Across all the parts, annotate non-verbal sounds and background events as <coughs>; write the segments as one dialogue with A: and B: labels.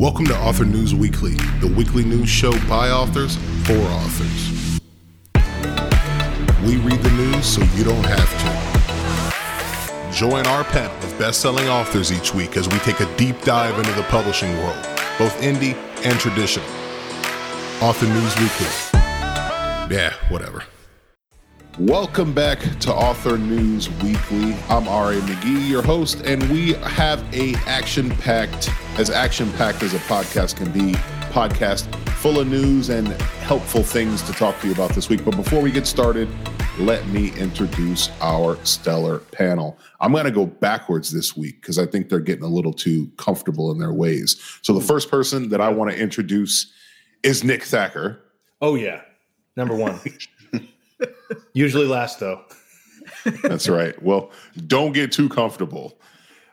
A: Welcome to Author News Weekly, the weekly news show by authors for authors. We read the news so you don't have to. Join our panel of best selling authors each week as we take a deep dive into the publishing world, both indie and traditional. Author News Weekly. Yeah, whatever. Welcome back to Author News Weekly. I'm R.A. McGee, your host, and we have a action-packed, as action-packed as a podcast can be, podcast full of news and helpful things to talk to you about this week. But before we get started, let me introduce our stellar panel. I'm going to go backwards this week because I think they're getting a little too comfortable in their ways. So the first person that I want to introduce is Nick Thacker.
B: Oh yeah, number one. <laughs> Usually last though.
A: That's right. Well, don't get too comfortable.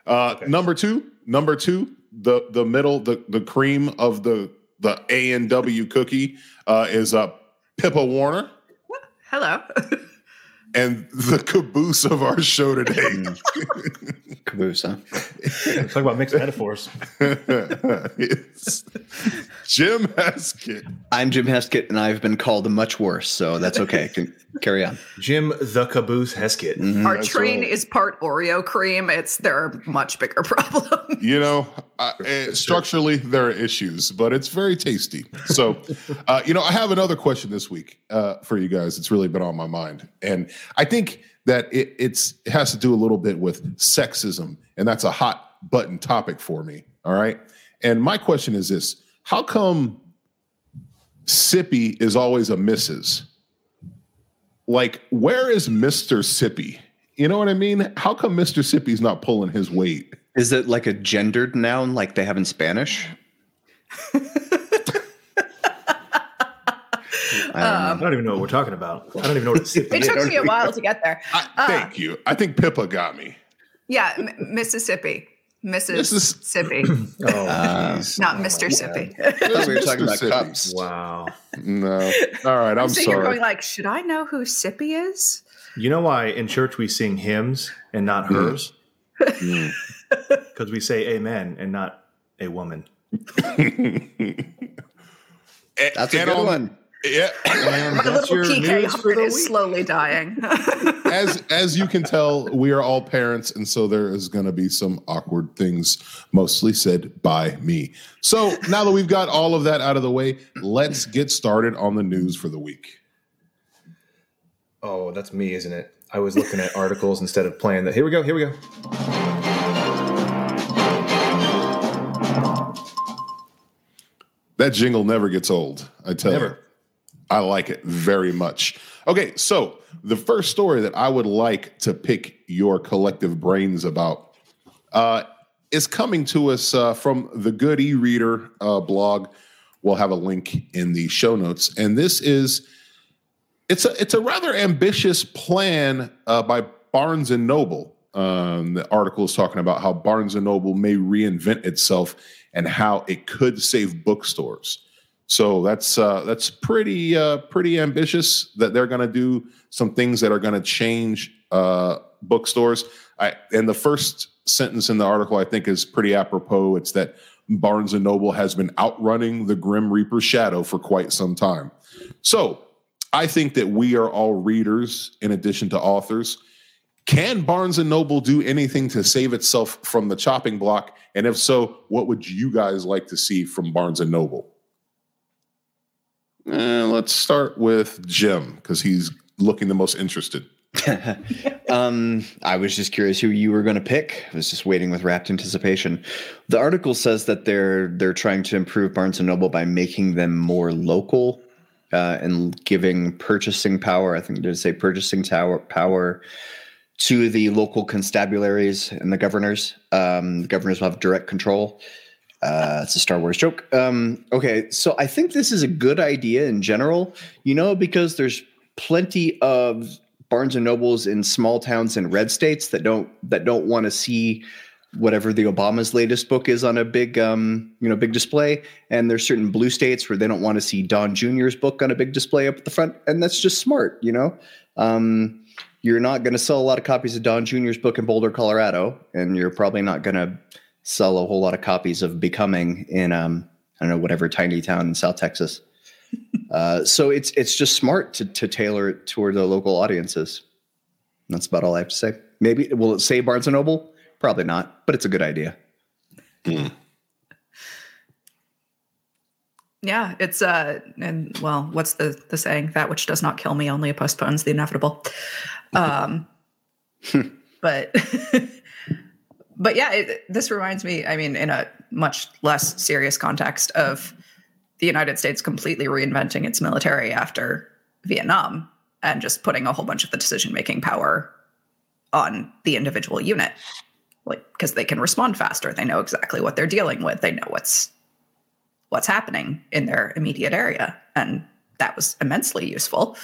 A: Uh, okay. Number two, number two, the the middle, the the cream of the the A and W cookie uh, is uh, Pippa Warner.
C: Hello. <laughs>
A: and the caboose of our show today.
D: caboose, huh?
B: Talk about mixed metaphors. <laughs>
A: it's Jim Heskett.
D: I'm Jim Heskett, and I've been called much worse, so that's okay. <laughs> carry on.
B: Jim the Caboose Heskett.
C: Mm-hmm. Our that's train right. is part Oreo cream. It's there are much bigger <laughs> problems.
A: You know, uh, structurally there are issues, but it's very tasty. So, <laughs> uh, you know, I have another question this week uh, for you guys. It's really been on my mind, and I think that it, it's it has to do a little bit with sexism, and that's a hot button topic for me. All right, and my question is this: How come Sippy is always a Mrs. Like, where is Mister Sippy? You know what I mean? How come Mister Sippy's not pulling his weight?
D: Is it like a gendered noun, like they have in Spanish? <laughs>
B: I don't, um, I don't, even know what we're talking about. I don't even know what <laughs>
C: it It took me a while to get there.
A: I, uh, thank you. I think Pippa got me.
C: Yeah, M- Mississippi. Mississippi. <laughs> oh, uh, not oh Mr. Sippy. <laughs>
D: We were talking about Sippy. cups.
B: Wow.
A: No. All right. I'm
C: so
A: sorry.
C: You're going like, should I know who Sippy is?
B: You know why in church we sing hymns and not mm. hers? <laughs> Because mm. we say amen and not a woman.
D: That's a good one.
A: Yeah, <coughs>
C: and my little PK heart is slowly dying. <laughs>
A: as as you can tell, we are all parents, and so there is going to be some awkward things, mostly said by me. So now that we've got all of that out of the way, let's get started on the news for the week.
B: Oh, that's me, isn't it? I was looking at articles instead of playing that. Here we go. Here we go.
A: That jingle never gets old. I tell never. you. I like it very much. Okay, so the first story that I would like to pick your collective brains about uh, is coming to us uh, from the Good E Reader uh, blog. We'll have a link in the show notes, and this is it's a it's a rather ambitious plan uh, by Barnes and Noble. Um, the article is talking about how Barnes and Noble may reinvent itself and how it could save bookstores. So that's uh, that's pretty uh, pretty ambitious that they're going to do some things that are going to change uh, bookstores. I, and the first sentence in the article I think is pretty apropos. It's that Barnes and Noble has been outrunning the Grim Reaper shadow for quite some time. So I think that we are all readers in addition to authors. Can Barnes and Noble do anything to save itself from the chopping block? And if so, what would you guys like to see from Barnes and Noble? Uh, let's start with Jim because he's looking the most interested. <laughs>
D: um, I was just curious who you were going to pick. I was just waiting with rapt anticipation. The article says that they're they're trying to improve Barnes and Noble by making them more local uh, and giving purchasing power. I think they say purchasing tower power to the local constabularies and the governors. Um, the governors will have direct control. Uh, it's a Star Wars joke. Um, okay, so I think this is a good idea in general, you know, because there's plenty of Barnes and Nobles in small towns and red states that don't that don't want to see whatever the Obama's latest book is on a big um, you know big display, and there's certain blue states where they don't want to see Don Jr.'s book on a big display up at the front, and that's just smart, you know. Um, you're not going to sell a lot of copies of Don Jr.'s book in Boulder, Colorado, and you're probably not going to sell a whole lot of copies of Becoming in um, I don't know whatever tiny town in South Texas. <laughs> uh, so it's it's just smart to to tailor it toward the local audiences. That's about all I have to say. Maybe will it say Barnes and Noble? Probably not, but it's a good idea. Mm.
C: Yeah, it's uh and well, what's the the saying? That which does not kill me only postpones the inevitable. <laughs> Um <laughs> but but yeah, it, this reminds me, I mean, in a much less serious context of the United States completely reinventing its military after Vietnam and just putting a whole bunch of the decision making power on the individual unit. Like because they can respond faster. They know exactly what they're dealing with. They know what's what's happening in their immediate area. And that was immensely useful.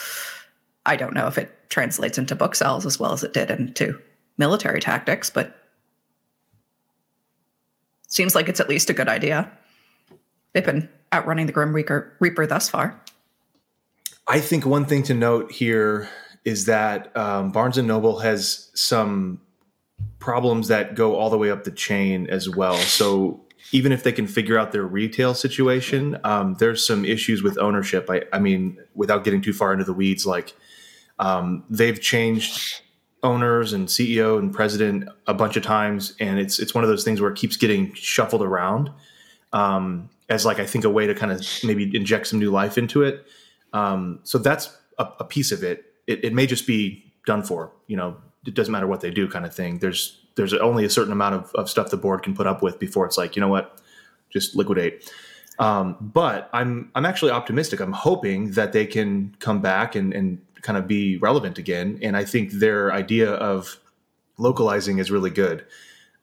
C: I don't know if it translates into book sales as well as it did into military tactics, but seems like it's at least a good idea. They've been outrunning the Grim Reaper, Reaper thus far.
B: I think one thing to note here is that um, Barnes and Noble has some problems that go all the way up the chain as well. So even if they can figure out their retail situation, um, there's some issues with ownership. I, I, mean, without getting too far into the weeds, like um, they've changed owners and CEO and president a bunch of times, and it's it's one of those things where it keeps getting shuffled around um, as like I think a way to kind of maybe inject some new life into it. Um, so that's a, a, piece of it. it. It may just be done for. You know, it doesn't matter what they do, kind of thing. There's there's only a certain amount of, of stuff the board can put up with before it's like, you know what, just liquidate. Um, but I'm I'm actually optimistic. I'm hoping that they can come back and, and kind of be relevant again. And I think their idea of localizing is really good.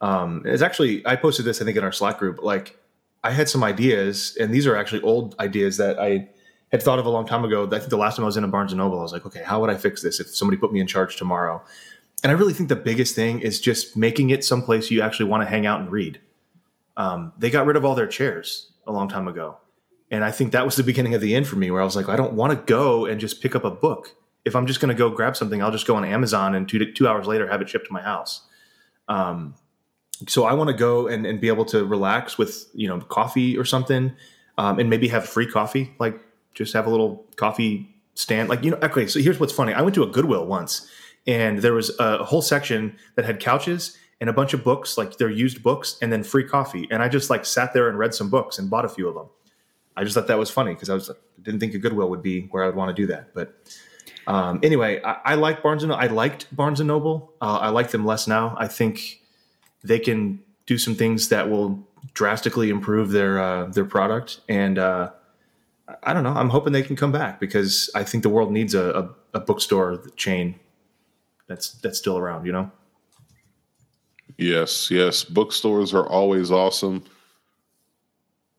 B: Um, it's actually I posted this I think in our Slack group. Like I had some ideas, and these are actually old ideas that I had thought of a long time ago. I think the last time I was in a Barnes and Noble, I was like, okay, how would I fix this if somebody put me in charge tomorrow? and I really think the biggest thing is just making it someplace you actually want to hang out and read. Um, they got rid of all their chairs a long time ago. And I think that was the beginning of the end for me, where I was like, I don't want to go and just pick up a book. If I'm just going to go grab something, I'll just go on Amazon and two, two hours later have it shipped to my house. Um, so I want to go and, and be able to relax with, you know, coffee or something um, and maybe have free coffee, like just have a little coffee stand. Like, you know, okay, so here's what's funny. I went to a Goodwill once and there was a whole section that had couches and a bunch of books, like they're used books, and then free coffee. And I just like sat there and read some books and bought a few of them. I just thought that was funny because I was didn't think a Goodwill would be where I would want to do that. But um, anyway, I, I, like Barnes and. I liked Barnes and Noble. Uh, I like them less now. I think they can do some things that will drastically improve their uh, their product. And uh, I don't know. I'm hoping they can come back because I think the world needs a, a, a bookstore chain that's that's still around, you know.
A: Yes, yes. Bookstores are always awesome.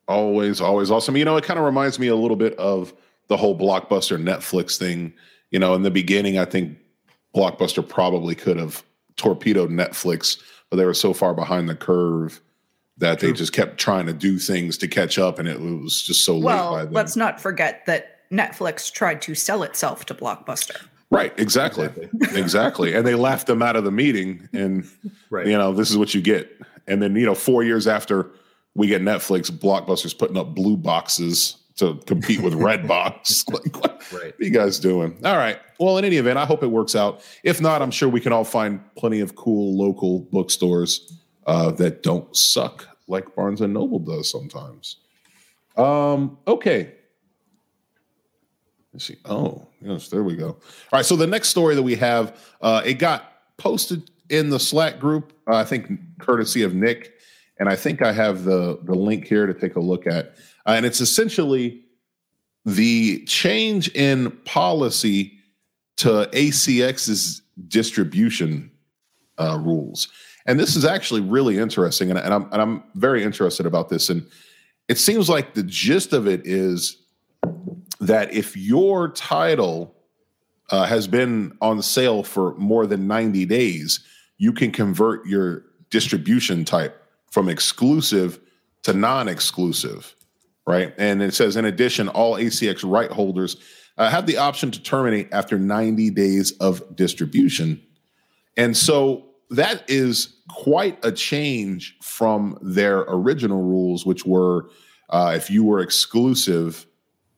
A: Always, always awesome. You know, it kind of reminds me a little bit of the whole Blockbuster Netflix thing. You know, in the beginning, I think Blockbuster probably could have torpedoed Netflix, but they were so far behind the curve that True. they just kept trying to do things to catch up, and it was just so
C: well,
A: late by then.
C: Let's not forget that Netflix tried to sell itself to Blockbuster.
A: Right, exactly. Exactly. <laughs> exactly. And they laughed them out of the meeting and right. you know, this is what you get. And then, you know, 4 years after we get Netflix, Blockbuster's putting up blue boxes to compete with <laughs> Redbox. <laughs> like, what, right. what are you guys doing? All right. Well, in any event, I hope it works out. If not, I'm sure we can all find plenty of cool local bookstores uh, that don't suck like Barnes and Noble does sometimes. Um, okay. Let's see. Oh, yes, there we go. All right. So the next story that we have, uh, it got posted in the Slack group, uh, I think courtesy of Nick, and I think I have the the link here to take a look at, uh, and it's essentially the change in policy to ACX's distribution uh, rules, and this is actually really interesting, and, and I'm and I'm very interested about this, and it seems like the gist of it is that if your title uh, has been on sale for more than 90 days, you can convert your distribution type from exclusive to non exclusive, right? And it says, in addition, all ACX right holders uh, have the option to terminate after 90 days of distribution. And so that is quite a change from their original rules, which were uh, if you were exclusive,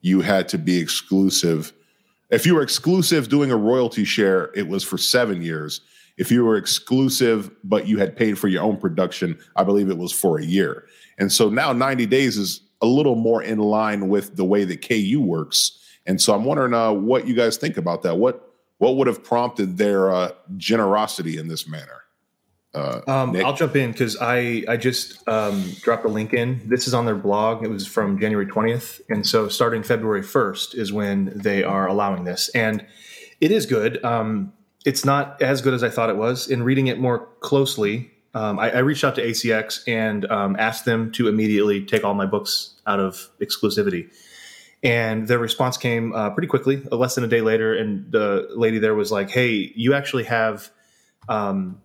A: you had to be exclusive. If you were exclusive doing a royalty share, it was for seven years. If you were exclusive, but you had paid for your own production, I believe it was for a year. And so now 90 days is a little more in line with the way that KU works. And so I'm wondering uh, what you guys think about that. What what would have prompted their uh, generosity in this manner?
B: Uh, um, I'll jump in because I I just um, dropped a link in. This is on their blog. It was from January 20th, and so starting February 1st is when they are allowing this, and it is good. Um, it's not as good as I thought it was. In reading it more closely, um, I, I, reached out to ACX and um, asked them to immediately take all my books out of exclusivity. And their response came uh, pretty quickly, less than a day later. And the lady there was like, "Hey, you actually have um,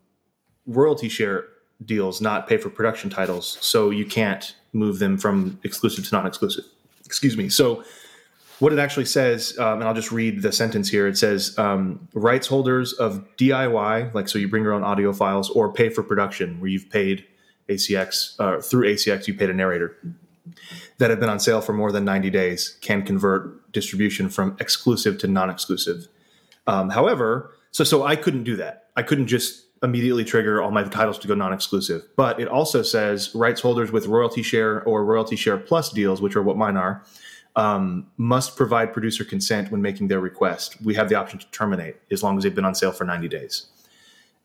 B: royalty share deals, not pay for production titles, so you can't move them from exclusive to non-exclusive." Excuse me. So what it actually says, um, and I'll just read the sentence here. It says um, rights holders of DIY, like so you bring your own audio files, or pay for production, where you've paid ACX uh, through ACX, you paid a narrator that have been on sale for more than 90 days can convert distribution from exclusive to non-exclusive. Um, however, so so I couldn't do that. I couldn't just immediately trigger all my titles to go non-exclusive. But it also says rights holders with royalty share or royalty share plus deals, which are what mine are um, must provide producer consent when making their request. We have the option to terminate as long as they've been on sale for 90 days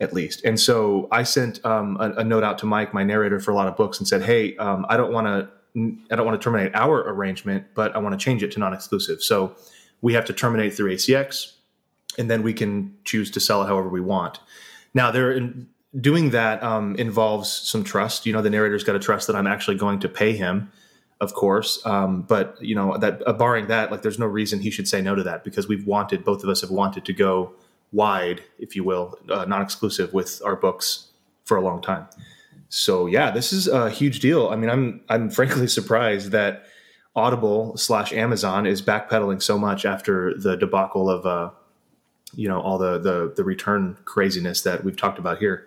B: at least. And so I sent um, a, a, note out to Mike, my narrator for a lot of books, and said, "Hey, um, I don't want to." I don't want to terminate our arrangement, but I want to change it to non-exclusive. So we have to terminate through ACX, and then we can choose to sell it however we want. Now, there in, doing that um, involves some trust. You know, the narrator's got to trust that I'm actually going to pay him of course. Um, but you know that uh, barring that, like there's no reason he should say no to that because we've wanted both of us have wanted to go wide, if you will, uh, non-exclusive with our books for a long time. So yeah, this is a huge deal. I mean, I'm I'm frankly <laughs> surprised that Audible slash Amazon is backpedaling so much after the debacle of uh, you know all the the the return craziness that we've talked about here.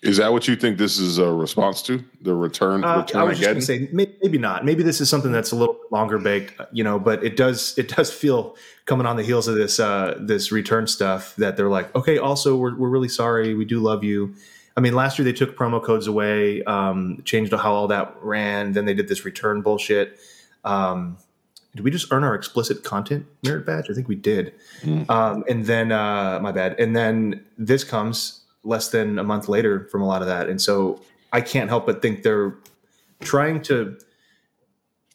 A: Is that what you think this is a response to the return? Uh, return I
B: was again? just going to say maybe not. Maybe this is something that's a little longer baked, you know. But it does it does feel coming on the heels of this uh, this return stuff that they're like, okay, also we're we're really sorry, we do love you. I mean, last year they took promo codes away, um, changed how all that ran. Then they did this return bullshit. Um, did we just earn our explicit content merit badge? I think we did. Mm. Um, and then uh, my bad. And then this comes less than a month later from a lot of that. And so I can't help but think they're trying to.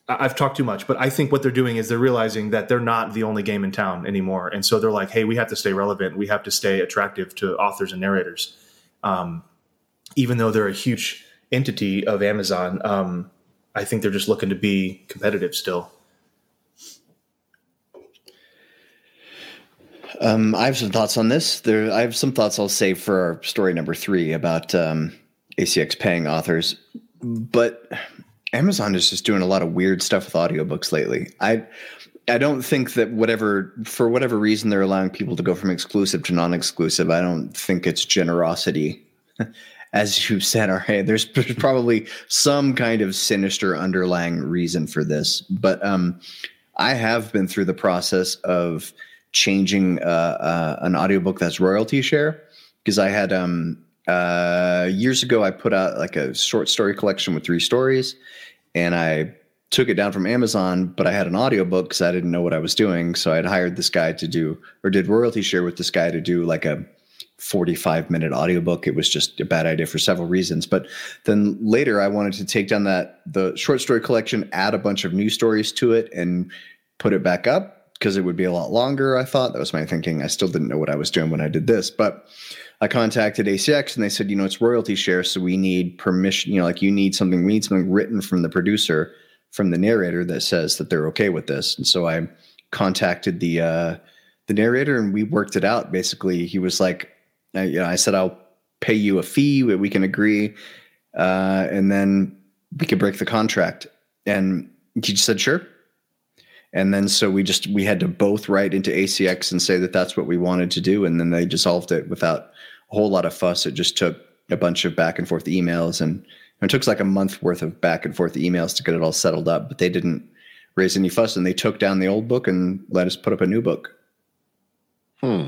B: I've talked too much, but I think what they're doing is they're realizing that they're not the only game in town anymore. And so they're like, hey, we have to stay relevant. We have to stay attractive to authors and narrators. Um, even though they're a huge entity of Amazon, um, I think they're just looking to be competitive still.
D: Um, I have some thoughts on this. There, I have some thoughts I'll save for our story number three about um, ACX paying authors. But Amazon is just doing a lot of weird stuff with audiobooks lately. I I don't think that whatever for whatever reason they're allowing people to go from exclusive to non-exclusive. I don't think it's generosity. <laughs> As you said, all right, there's probably some kind of sinister underlying reason for this. But um, I have been through the process of changing uh, uh, an audiobook that's royalty share because I had um, uh, years ago I put out like a short story collection with three stories, and I took it down from Amazon, but I had an audiobook because I didn't know what I was doing. So I'd hired this guy to do or did royalty share with this guy to do like a 45 minute audiobook. It was just a bad idea for several reasons. But then later I wanted to take down that the short story collection, add a bunch of new stories to it and put it back up because it would be a lot longer. I thought that was my thinking. I still didn't know what I was doing when I did this, but I contacted ACX and they said, you know, it's royalty share, so we need permission. You know, like you need something. We need something written from the producer, from the narrator that says that they're okay with this. And so I contacted the uh, the narrator and we worked it out. Basically, he was like, I, you know, I said I'll pay you a fee. We can agree, uh, and then we could break the contract. And he just said sure And then so we just we had to both write into ACX and say that that's what we wanted to do, and then they dissolved it without a whole lot of fuss. It just took a bunch of back and forth emails, and it took like a month worth of back and forth emails to get it all settled up. But they didn't raise any fuss, and they took down the old book and let us put up a new book.
A: Hmm.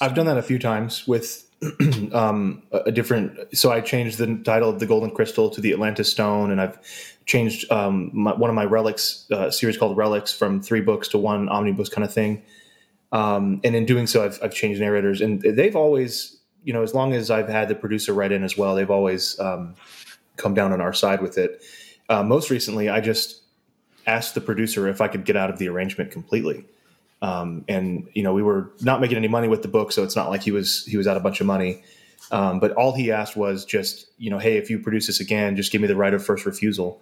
B: I've done that a few times with <clears throat> um, a different. So I changed the title of the Golden Crystal to the Atlantis Stone, and I've changed um, my, one of my relics uh, series called Relics from three books to one omnibus kind of thing. Um, and in doing so, I've, I've, changed narrators, and they've always, you know, as long as I've had the producer write in as well, they've always um, come down on our side with it. Uh, most recently, I just asked the producer if I could get out of the arrangement completely. Um, and you know, we were not making any money with the book, so it's not like he was he was out a bunch of money. Um, but all he asked was just, you know, hey, if you produce this again, just give me the right of first refusal.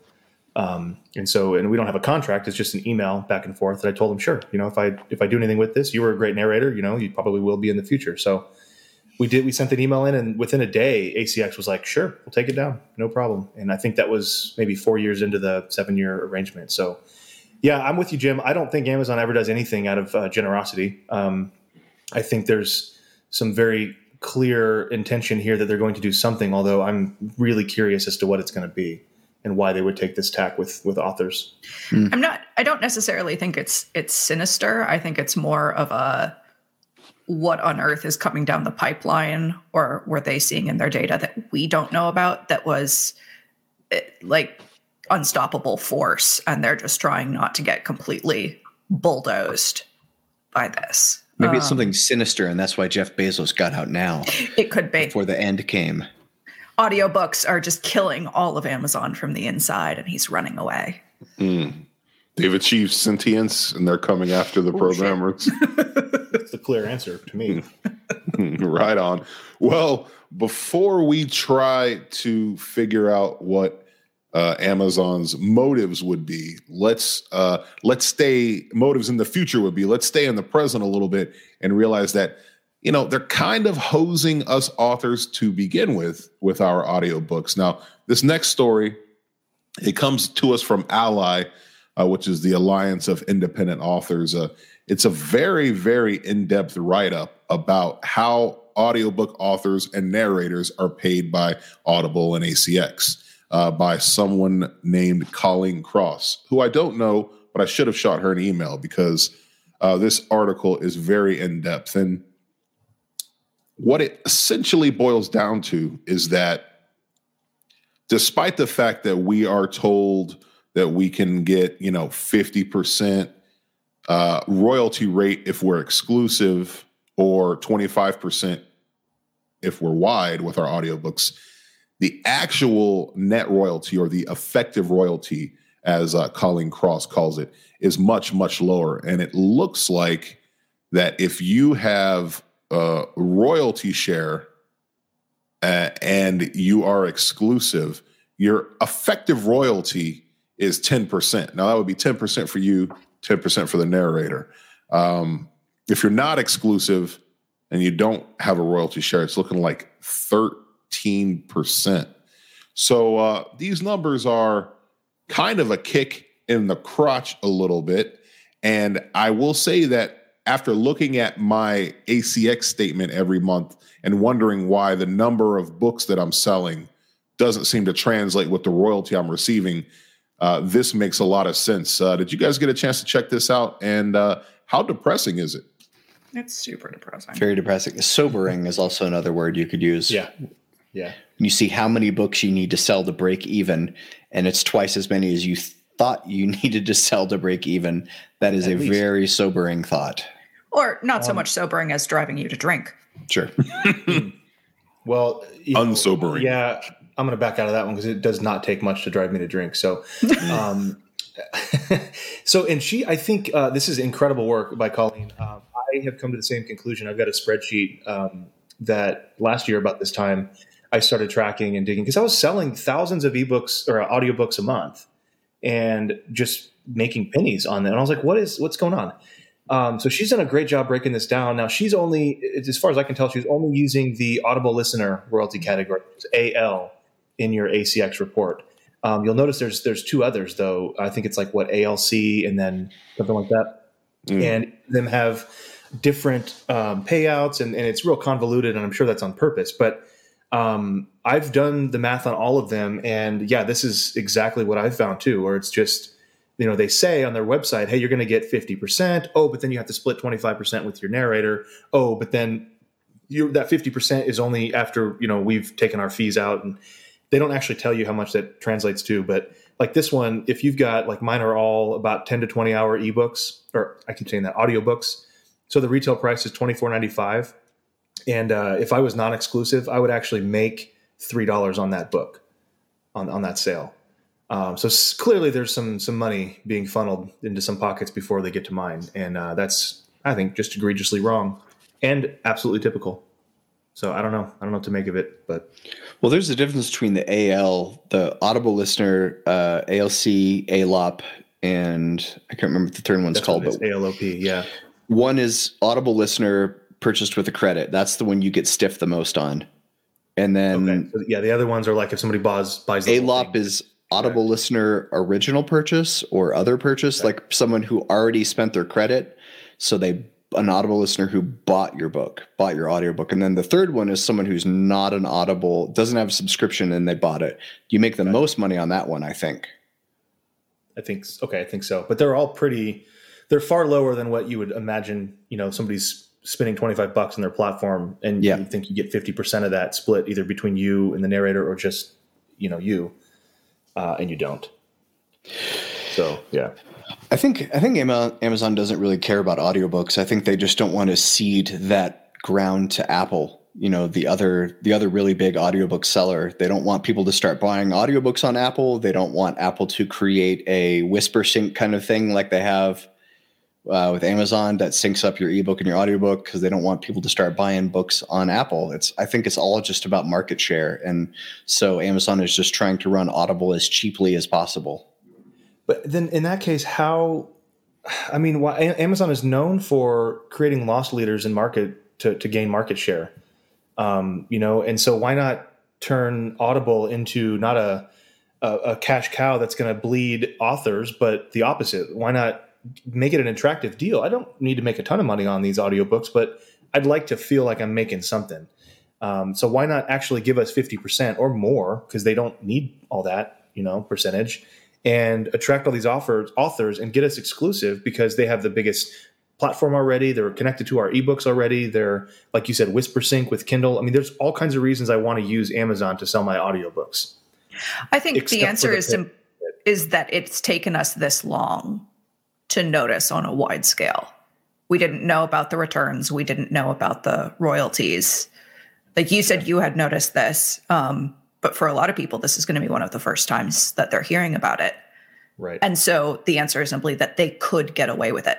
B: Um, and so, and we don't have a contract; it's just an email back and forth. And I told him, sure, you know, if I if I do anything with this, you were a great narrator. You know, you probably will be in the future. So we did. We sent an email in, and within a day, ACX was like, sure, we'll take it down, no problem. And I think that was maybe four years into the seven year arrangement. So yeah, I'm with you, Jim. I don't think Amazon ever does anything out of uh, generosity. Um, I think there's some very clear intention here that they're going to do something. Although I'm really curious as to what it's going to be and why they would take this tack with with authors.
C: Hmm. I'm not. I don't necessarily think it's it's sinister. I think it's more of a what on earth is coming down the pipeline, or were they seeing in their data that we don't know about? That was eh, like unstoppable force and they're just trying not to get completely bulldozed by this.
D: Maybe um, it's something sinister and that's why Jeff Bezos got out now. <laughs>
C: It could be.
D: Before the end came.
C: Audiobooks are just killing all of Amazon from the inside and he's running away.
A: Mm. They've achieved sentience and they're coming after the programmers. <laughs>
B: That's a clear answer to me. <laughs>
A: right on. Well, before we try to figure out what uh, Amazon's motives would be. Let's uh, let's stay motives in the future would be. Let's stay in the present a little bit and realize that you know they're kind of hosing us authors to begin with with our audiobooks. Now, this next story it comes to us from ALLi, uh, which is the Alliance of Independent Authors. Uh, it's a very very in depth write up about how audiobook authors and narrators are paid by Audible and ACX uh, by someone named Colleen Cross, who I don't know, but I should have shot her an email because uh, this article is very in depth. And what it essentially boils down to is that despite the fact that we are told that we can get, you know, 50% uh, royalty rate if we're exclusive or 25% if we're wide with our audiobooks, the actual net royalty or the effective royalty, as uh, Colleen Cross calls it, is much, much lower. And it looks like that if you have a royalty share uh, and you are exclusive, your effective royalty is 10%. Now, that would be 10% for you, 10% for the narrator. Um, if you're not exclusive and you don't have a royalty share, it's looking like 13 15%. So uh, these numbers are kind of a kick in the crotch a little bit. And I will say that after looking at my ACX statement every month and wondering why the number of books that I'm selling doesn't seem to translate with the royalty I'm receiving, uh, this makes a lot of sense. Uh, did you guys get a chance to check this out? And uh, how depressing is it?
C: It's super depressing.
D: Very depressing. Sobering is also another word you could use.
B: Yeah. Yeah.
D: You see how many books you need to sell to break even, and it's twice as many as you thought you <laughs> needed to sell to break even. That is At a least. very sobering thought.
C: Or not so um, much sobering as driving you to drink.
D: Sure. <laughs>
B: well,
A: unsobering.
B: Know, yeah, I'm going to back out of that one because it does not take much to drive me to drink. So, <laughs> um, so and she, I think uh, this is incredible work by Colleen. Um, I have come to the same conclusion. I've got a spreadsheet um, that last year about this time I started tracking and digging because I was selling thousands of ebooks or audiobooks a month and just making pennies on them. And I was like, what is what's going on? Um, so she's done a great job breaking this down. Now she's only, as far as I can tell, she's only using the Audible listener royalty category, AL, in your ACX report. Um, you'll notice there's there's two others though. I think it's like what ALC and then something like that,
A: Mm.
B: and them have different um, payouts and, and it's real convoluted and I'm sure that's on purpose. But um, I've done the math on all of them, and yeah, this is exactly what I've found too. Or it's just you know they say on their website, hey, you're going to get fifty percent. Oh, but then you have to split twenty five percent with your narrator. Oh, but then you that fifty percent is only after you know we've taken our fees out and they don't actually tell you how much that translates to but like this one if you've got like mine are all about 10 to 20 hour ebooks or i keep saying that audiobooks so the retail price is 24.95 and uh, if i was non-exclusive i would actually make $3 on that book on, on that sale. Um, so s- clearly there's some some money being funneled into some pockets before they get to mine. And uh, that's i think just egregiously wrong and absolutely typical. So i don't know. I don't know what to make of it but
D: Well, there's a difference between the AL, the Audible listener, uh, ALC, ALOP, and I can't remember what the third one's
B: That's
D: called, but
B: ALOP. Yeah,
D: one is Audible listener purchased with a credit. That's the one you get stiff the most on. And then
B: okay. So, yeah, the other ones are like if somebody buys buys the
D: ALOP is Audible listener original purchase or other purchase, like someone who already spent their credit. So they an Audible listener who bought your book, bought your audiobook. And then the third one is someone who's not an Audible, doesn't have a subscription and they bought it. You make the most money on that one, I think.
B: I think okay, I think so. But they're all pretty. They're far lower than what you would imagine. You know, somebody's spending twenty five bucks on their platform, and
D: Yeah.
B: you think you get fifty percent of that split either between you and the narrator, or just you know you, uh, and you don't. So yeah,
D: I think I think Amazon doesn't really care about audiobooks. I think they just don't want to cede that ground to Apple. You know, the other the other really big audiobook seller. They don't want people to start buying audiobooks on Apple. They don't want Apple to create a whisper sync kind of thing like they have uh, with Amazon that syncs up your ebook and your audiobook because they don't want people to start buying books on Apple. It's I think it's all just about market share, and so Amazon is just trying to run Audible as cheaply as possible.
B: but then in that case, how? I mean, why, Amazon is known for creating loss leaders in market to to gain market share. Um, you know, and so why not turn Audible into not a a, a cash cow that's going to bleed authors, but the opposite? Why not make it an attractive deal? I don't need to make a ton of money on these audiobooks, but I'd like to feel like I'm making something. Um, so why not actually give us 50% or more because they don't need all that, you know, percentage and attract all these offers, authors and get us exclusive because they have the biggest platform already. They're connected to our ebooks already. They're, like you said, Whisper Sync with Kindle. I mean, there's all kinds of reasons I want to use Amazon to sell my audiobooks.
C: I think
B: Except
C: the answer
B: the
C: is is that it's taken us this long to notice on a wide scale. We didn't know about the returns. We didn't know about the royalties. Like you said, you had noticed this, um, but for a lot of people, this is going to be one of the first times that they're hearing about it.
B: Right.
C: And so the answer is simply that they could get away with it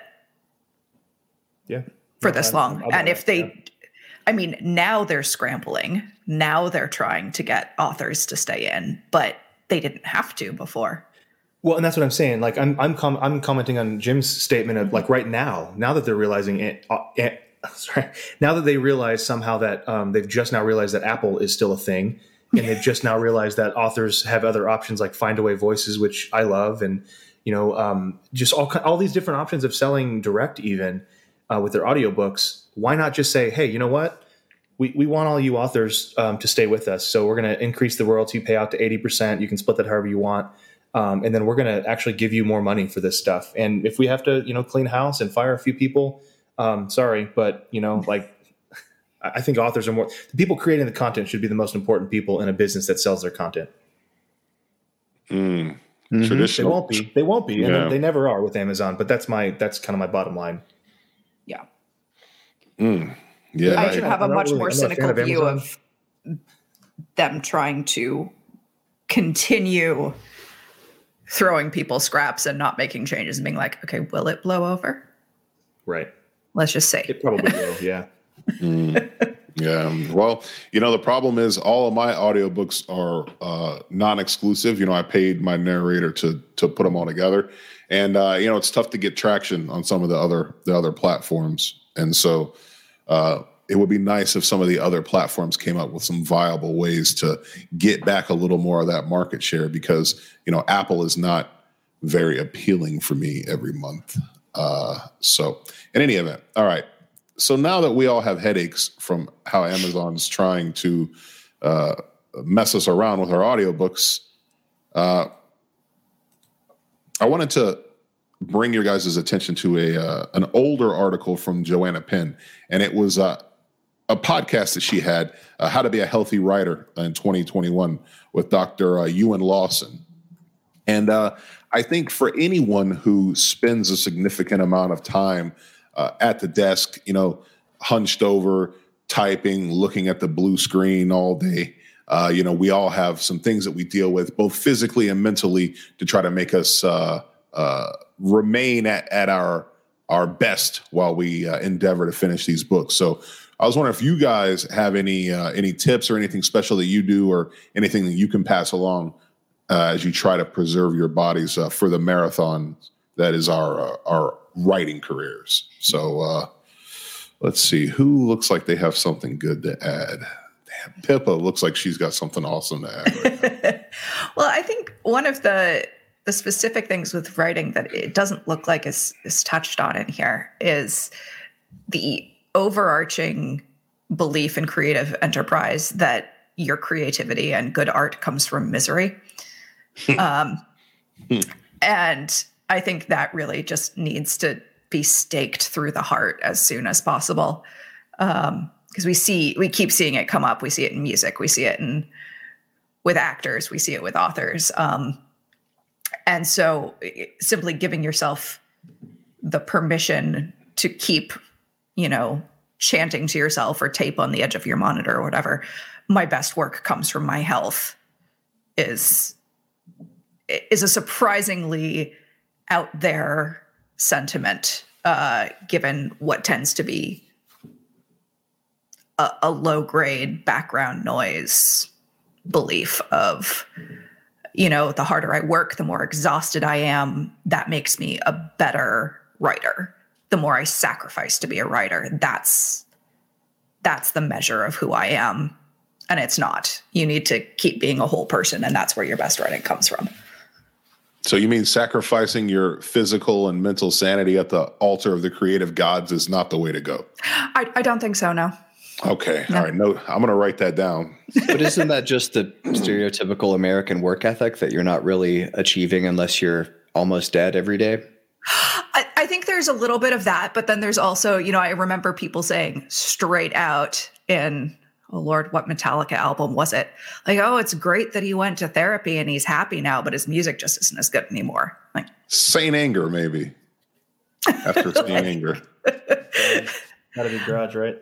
B: yeah.
C: for
B: No,
C: this long. And if they,
B: yeah.
C: I mean, now they're scrambling. Now they're trying to get authors to stay in, but they didn't have to before.
B: Well, and that's what I'm saying. Like I'm I'm com- I'm commenting on Jim's statement of like right now, now that they're realizing it, uh, eh, <laughs> sorry, now that they realize somehow that um, they've just now realized that Apple is still a thing, and they've <laughs> just now realized that authors have other options like Findaway Voices, which I love, and you know, um, just all all these different options of selling direct even uh, with their audiobooks. Why not just say, hey, you know what? We, we want all you authors um, to stay with us, so we're going to increase the royalty payout to eighty percent. You can split that however you want um, and then we're going to actually give you more money for this stuff. And if we have to, you know, clean house and fire a few people, um, sorry, but you know, <laughs> like I I think authors are more the people creating the content should be the most important people in a business that sells their content.
A: Mm.
D: Mhm.
B: They won't be. They won't be, and
A: Yeah.
B: they never are with Amazon. But that's my that's kind of my bottom line.
C: Yeah.
A: Mm. Yeah.
C: I
A: I-
C: should have a
B: I'm
C: much
B: really-
C: more
B: I'm not a fan
C: cynical
B: of
C: view of them trying to continue throwing people scraps and not making changes and being like, okay, will it blow over?
B: Right.
C: Let's just say.
B: It probably <laughs> will. Yeah.
A: Yeah. Well, you know, the problem is all of my audiobooks are uh, non-exclusive. You know, I paid my narrator to to put them all together. And uh, you know, it's tough to get traction on some of the other the other platforms. And so uh it would be nice if some of the other platforms came up with some viable ways to get back a little more of that market share because you know Apple is not very appealing for me every month. Uh, so, in any event, all right. So now that we all have headaches from how Amazon's trying to uh, mess us around with our audiobooks, uh, I wanted to bring your guys' attention to a uh, an older article from Joanna Penn, and it was uh, a podcast that she had, uh, "How to Be a Healthy Writer" in 2021 with Dr. Uh, Euan Lawson. And uh, I think for anyone who spends a significant amount of time uh, at the desk, you know, hunched over, typing, looking at the blue screen all day. Uh, you know, we all have some things that we deal with, both physically and mentally, to try to make us uh, remain at, at our our best while we endeavor to finish these books. So, I was wondering if you guys have any uh, any tips or anything special that you do, or anything that you can pass along uh, as you try to preserve your bodies for the marathon that is our our writing careers. So let's see who looks like they have something good to add. Damn, Pippa looks like she's got something awesome to add. Right <laughs>
C: well, I think one of the the specific things with writing that it doesn't look like is is touched on in here is the overarching belief in creative enterprise that your creativity and good art comes from misery. um, and I think that really just needs to be staked through the heart as soon as possible. Because um, we see, we keep seeing it come up. We see it in music. We see it in with actors. We see it with authors. Um, and so simply giving yourself the permission to keep, you know, chanting to yourself or tape on the edge of your monitor or whatever, my best work comes from my health is is a surprisingly out there sentiment uh, given what tends to be a, a low grade background noise belief of you know, the harder I work, the more exhausted I am. That makes me a better writer. The more I sacrifice to be a writer, that's that's the measure of who I am. And it's not. You need to keep being a whole person, and that's where your best writing comes from.
A: So you mean sacrificing your physical and mental sanity at the altar of the creative gods is not the way to go?
C: I, I don't think so. No.
A: Okay. No. All right. No, I'm going to write that down.
D: but isn't that just the stereotypical American work ethic that you're not really achieving unless you're almost dead every day? <sighs>
C: I, I think there's a little bit of that, but then there's also, you know, I remember people saying straight out in oh lord what metallica album was it? Like oh it's great that he went to therapy and he's happy now but his music just isn't as good anymore. Like
A: saint anger maybe. After <laughs> saint anger.
B: Gotta be garage right?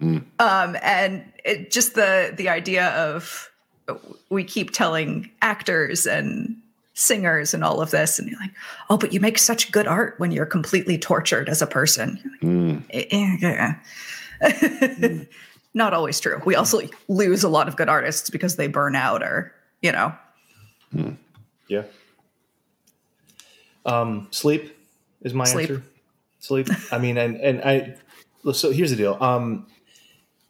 C: Mm. Um, and it, just the the idea of we keep telling actors and singers and all of this, and you're like, oh, but you make such good art when you're completely tortured as a person. Like, mm. mm. <laughs> Not always true. We also lose a lot of good artists because they burn out, or you know.
B: Mm. Yeah. Um, sleep is my sleep. answer. Sleep. I mean, and and I. So here's the deal. Um,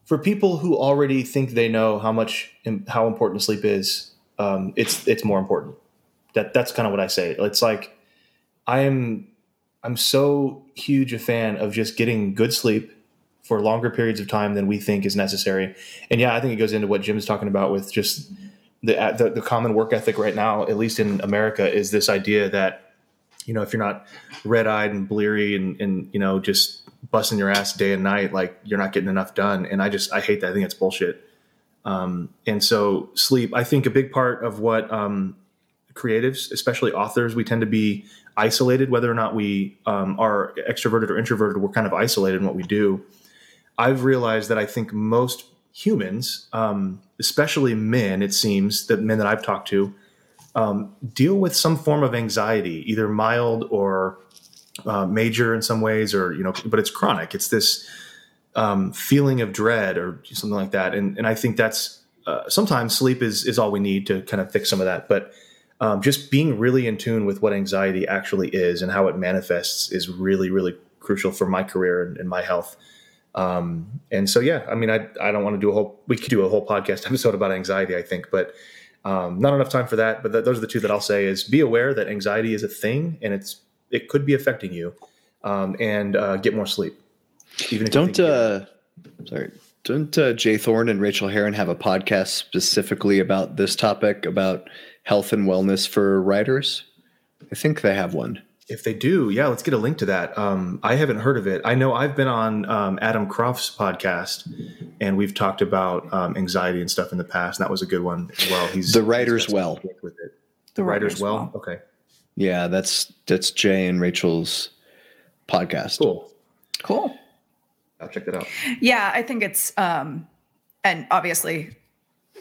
B: for people who already think they know how much how important sleep is, um, it's it's more important. That that's kind of what I say. It's like I am I'm so huge a fan of just getting good sleep for longer periods of time than we think is necessary. And yeah, I think it goes into what Jim's talking about with just the, the, the common work ethic right now, at least in America, is this idea that you know if you're not red eyed and bleary and and you know just busting your ass day and night, like you're not getting enough done. And I just I hate that. I think it's bullshit. Um, and so sleep, I think a big part of what um, creatives, especially authors, we tend to be isolated, whether or not we um, are extroverted or introverted. We're kind of isolated in what we do. I've realized that I think most humans, um, especially men, it seems that men that I've talked to, um, deal with some form of anxiety, either mild or uh, major in some ways, or you know, but it's chronic. It's this um, feeling of dread or something like that. And and I think that's uh, sometimes sleep is is all we need to kind of fix some of that. But um, just being really in tune with what anxiety actually is and how it manifests is really really crucial for my career and, and my health. Um, and so, yeah, I mean, I, I don't want to do a whole, we could do a whole podcast <laughs> episode about anxiety, I think, but um, not enough time for that. But th- those are the two that I'll say is be aware that anxiety is a thing and it's, it could be affecting you um, and uh, get more sleep.
D: Even if don't, uh, sorry, don't uh, J. Thorn and Rachael Herron have a podcast specifically about this topic about health and wellness for writers? I think they have one.
B: If they do, yeah, let's get a link to that. Um, I haven't heard of it. I know I've been on um, Adam Croft's podcast, and we've talked about um, anxiety and stuff in the past. And that was a good one as well.
D: He's the writer's well
B: with it. The, the writer's, writer's well. well. Okay.
D: Yeah, that's that's Jay and Rachel's podcast.
B: Cool.
C: Cool.
B: I'll check that out.
C: Yeah, I think it's um, and obviously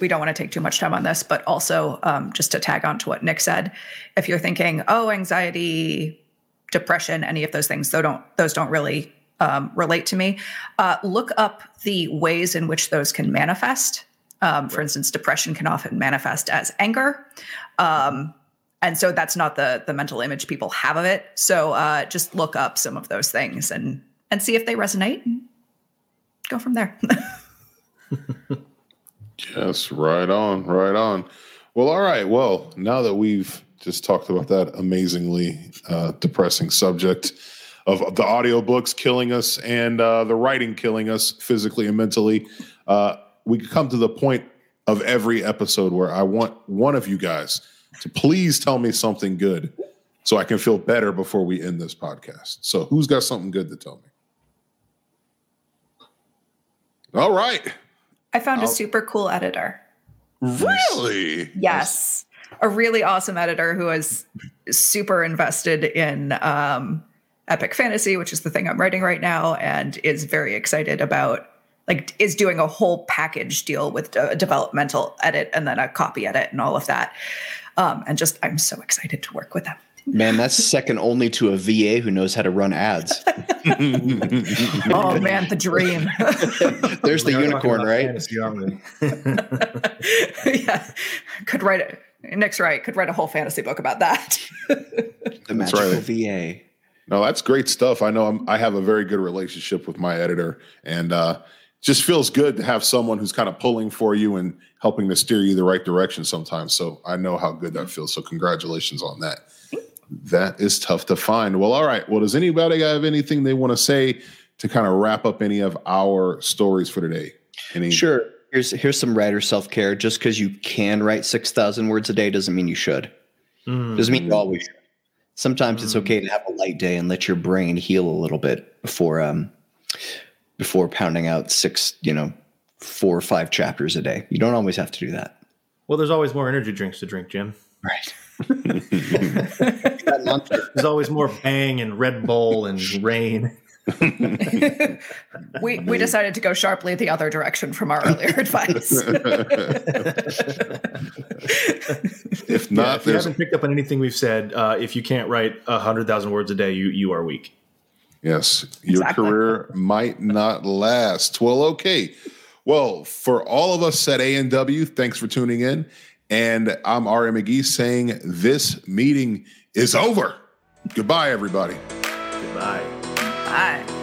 C: we don't want to take too much time on this, but also um, just to tag on to what Nick said, if you're thinking, oh, anxiety, depression, any of those things, those don't those don't really um, relate to me. Uh, look up the ways in which those can manifest. Um, for instance, depression can often manifest as anger, um, and so that's not the the mental image people have of it. So uh, just look up some of those things and and see if they resonate. Go from there. <laughs>
A: Yes, right on, right on. Well, all right. Well, now that we've just talked about that amazingly uh, depressing subject of the audiobooks killing us and uh, the writing killing us physically and mentally, uh, we come to the point of every episode where I want one of you guys to please tell me something good so I can feel better before we end this podcast. So, who's got something good to tell me? All right.
C: I found I'll, a super cool editor.
A: Really?
C: Yes. A really awesome editor who is super invested in um, epic fantasy, which is the thing I'm writing right now, and is very excited about like is doing a whole package deal with a developmental edit and then a copy edit and all of that. Um, and just I'm so excited to work with them.
D: Man, that's second only to a VA who knows how to run ads. <laughs>
C: oh man, the dream. <laughs>
D: There's the unicorn, right? <laughs>
C: yeah, could write it. Nick's right. Could write a whole fantasy book about that.
D: the magical right. VA.
A: No, that's great stuff. I know I'm, i have a very good relationship with my editor, and uh, just feels good to have someone who's kind of pulling for you and helping to steer you the right direction sometimes. So I know how good that feels. So congratulations on that. That is tough to find. Well, all right. Well, does anybody have anything they want to say to kind of wrap up any of our stories for today? Any?
D: Sure. Here's here's some writer self care. Just because you can write six thousand words a day doesn't mean you should. Mm. Doesn't mean you always should. Sometimes mm. it's okay to have a light day and let your brain heal a little bit before um before pounding out six, you know, four or five chapters a day. You don't always have to do that.
B: Well, there's always more energy drinks to drink, Jim.
D: Right. <laughs>
B: There's always more Bang and Red Bull and <laughs> Reign. <laughs>
C: we we decided to go sharply the other direction from our earlier advice.
A: if not, yeah,
B: if you haven't picked up on anything we've said, uh, if you can't write hundred thousand words a day, you you are weak.
A: Yes, your exactly. career might not last. Well, okay. Well, for all of us at A and W, thanks for tuning in. And I'm Ari McGee saying this meeting is over. Goodbye, everybody.
B: Goodbye.
C: Bye.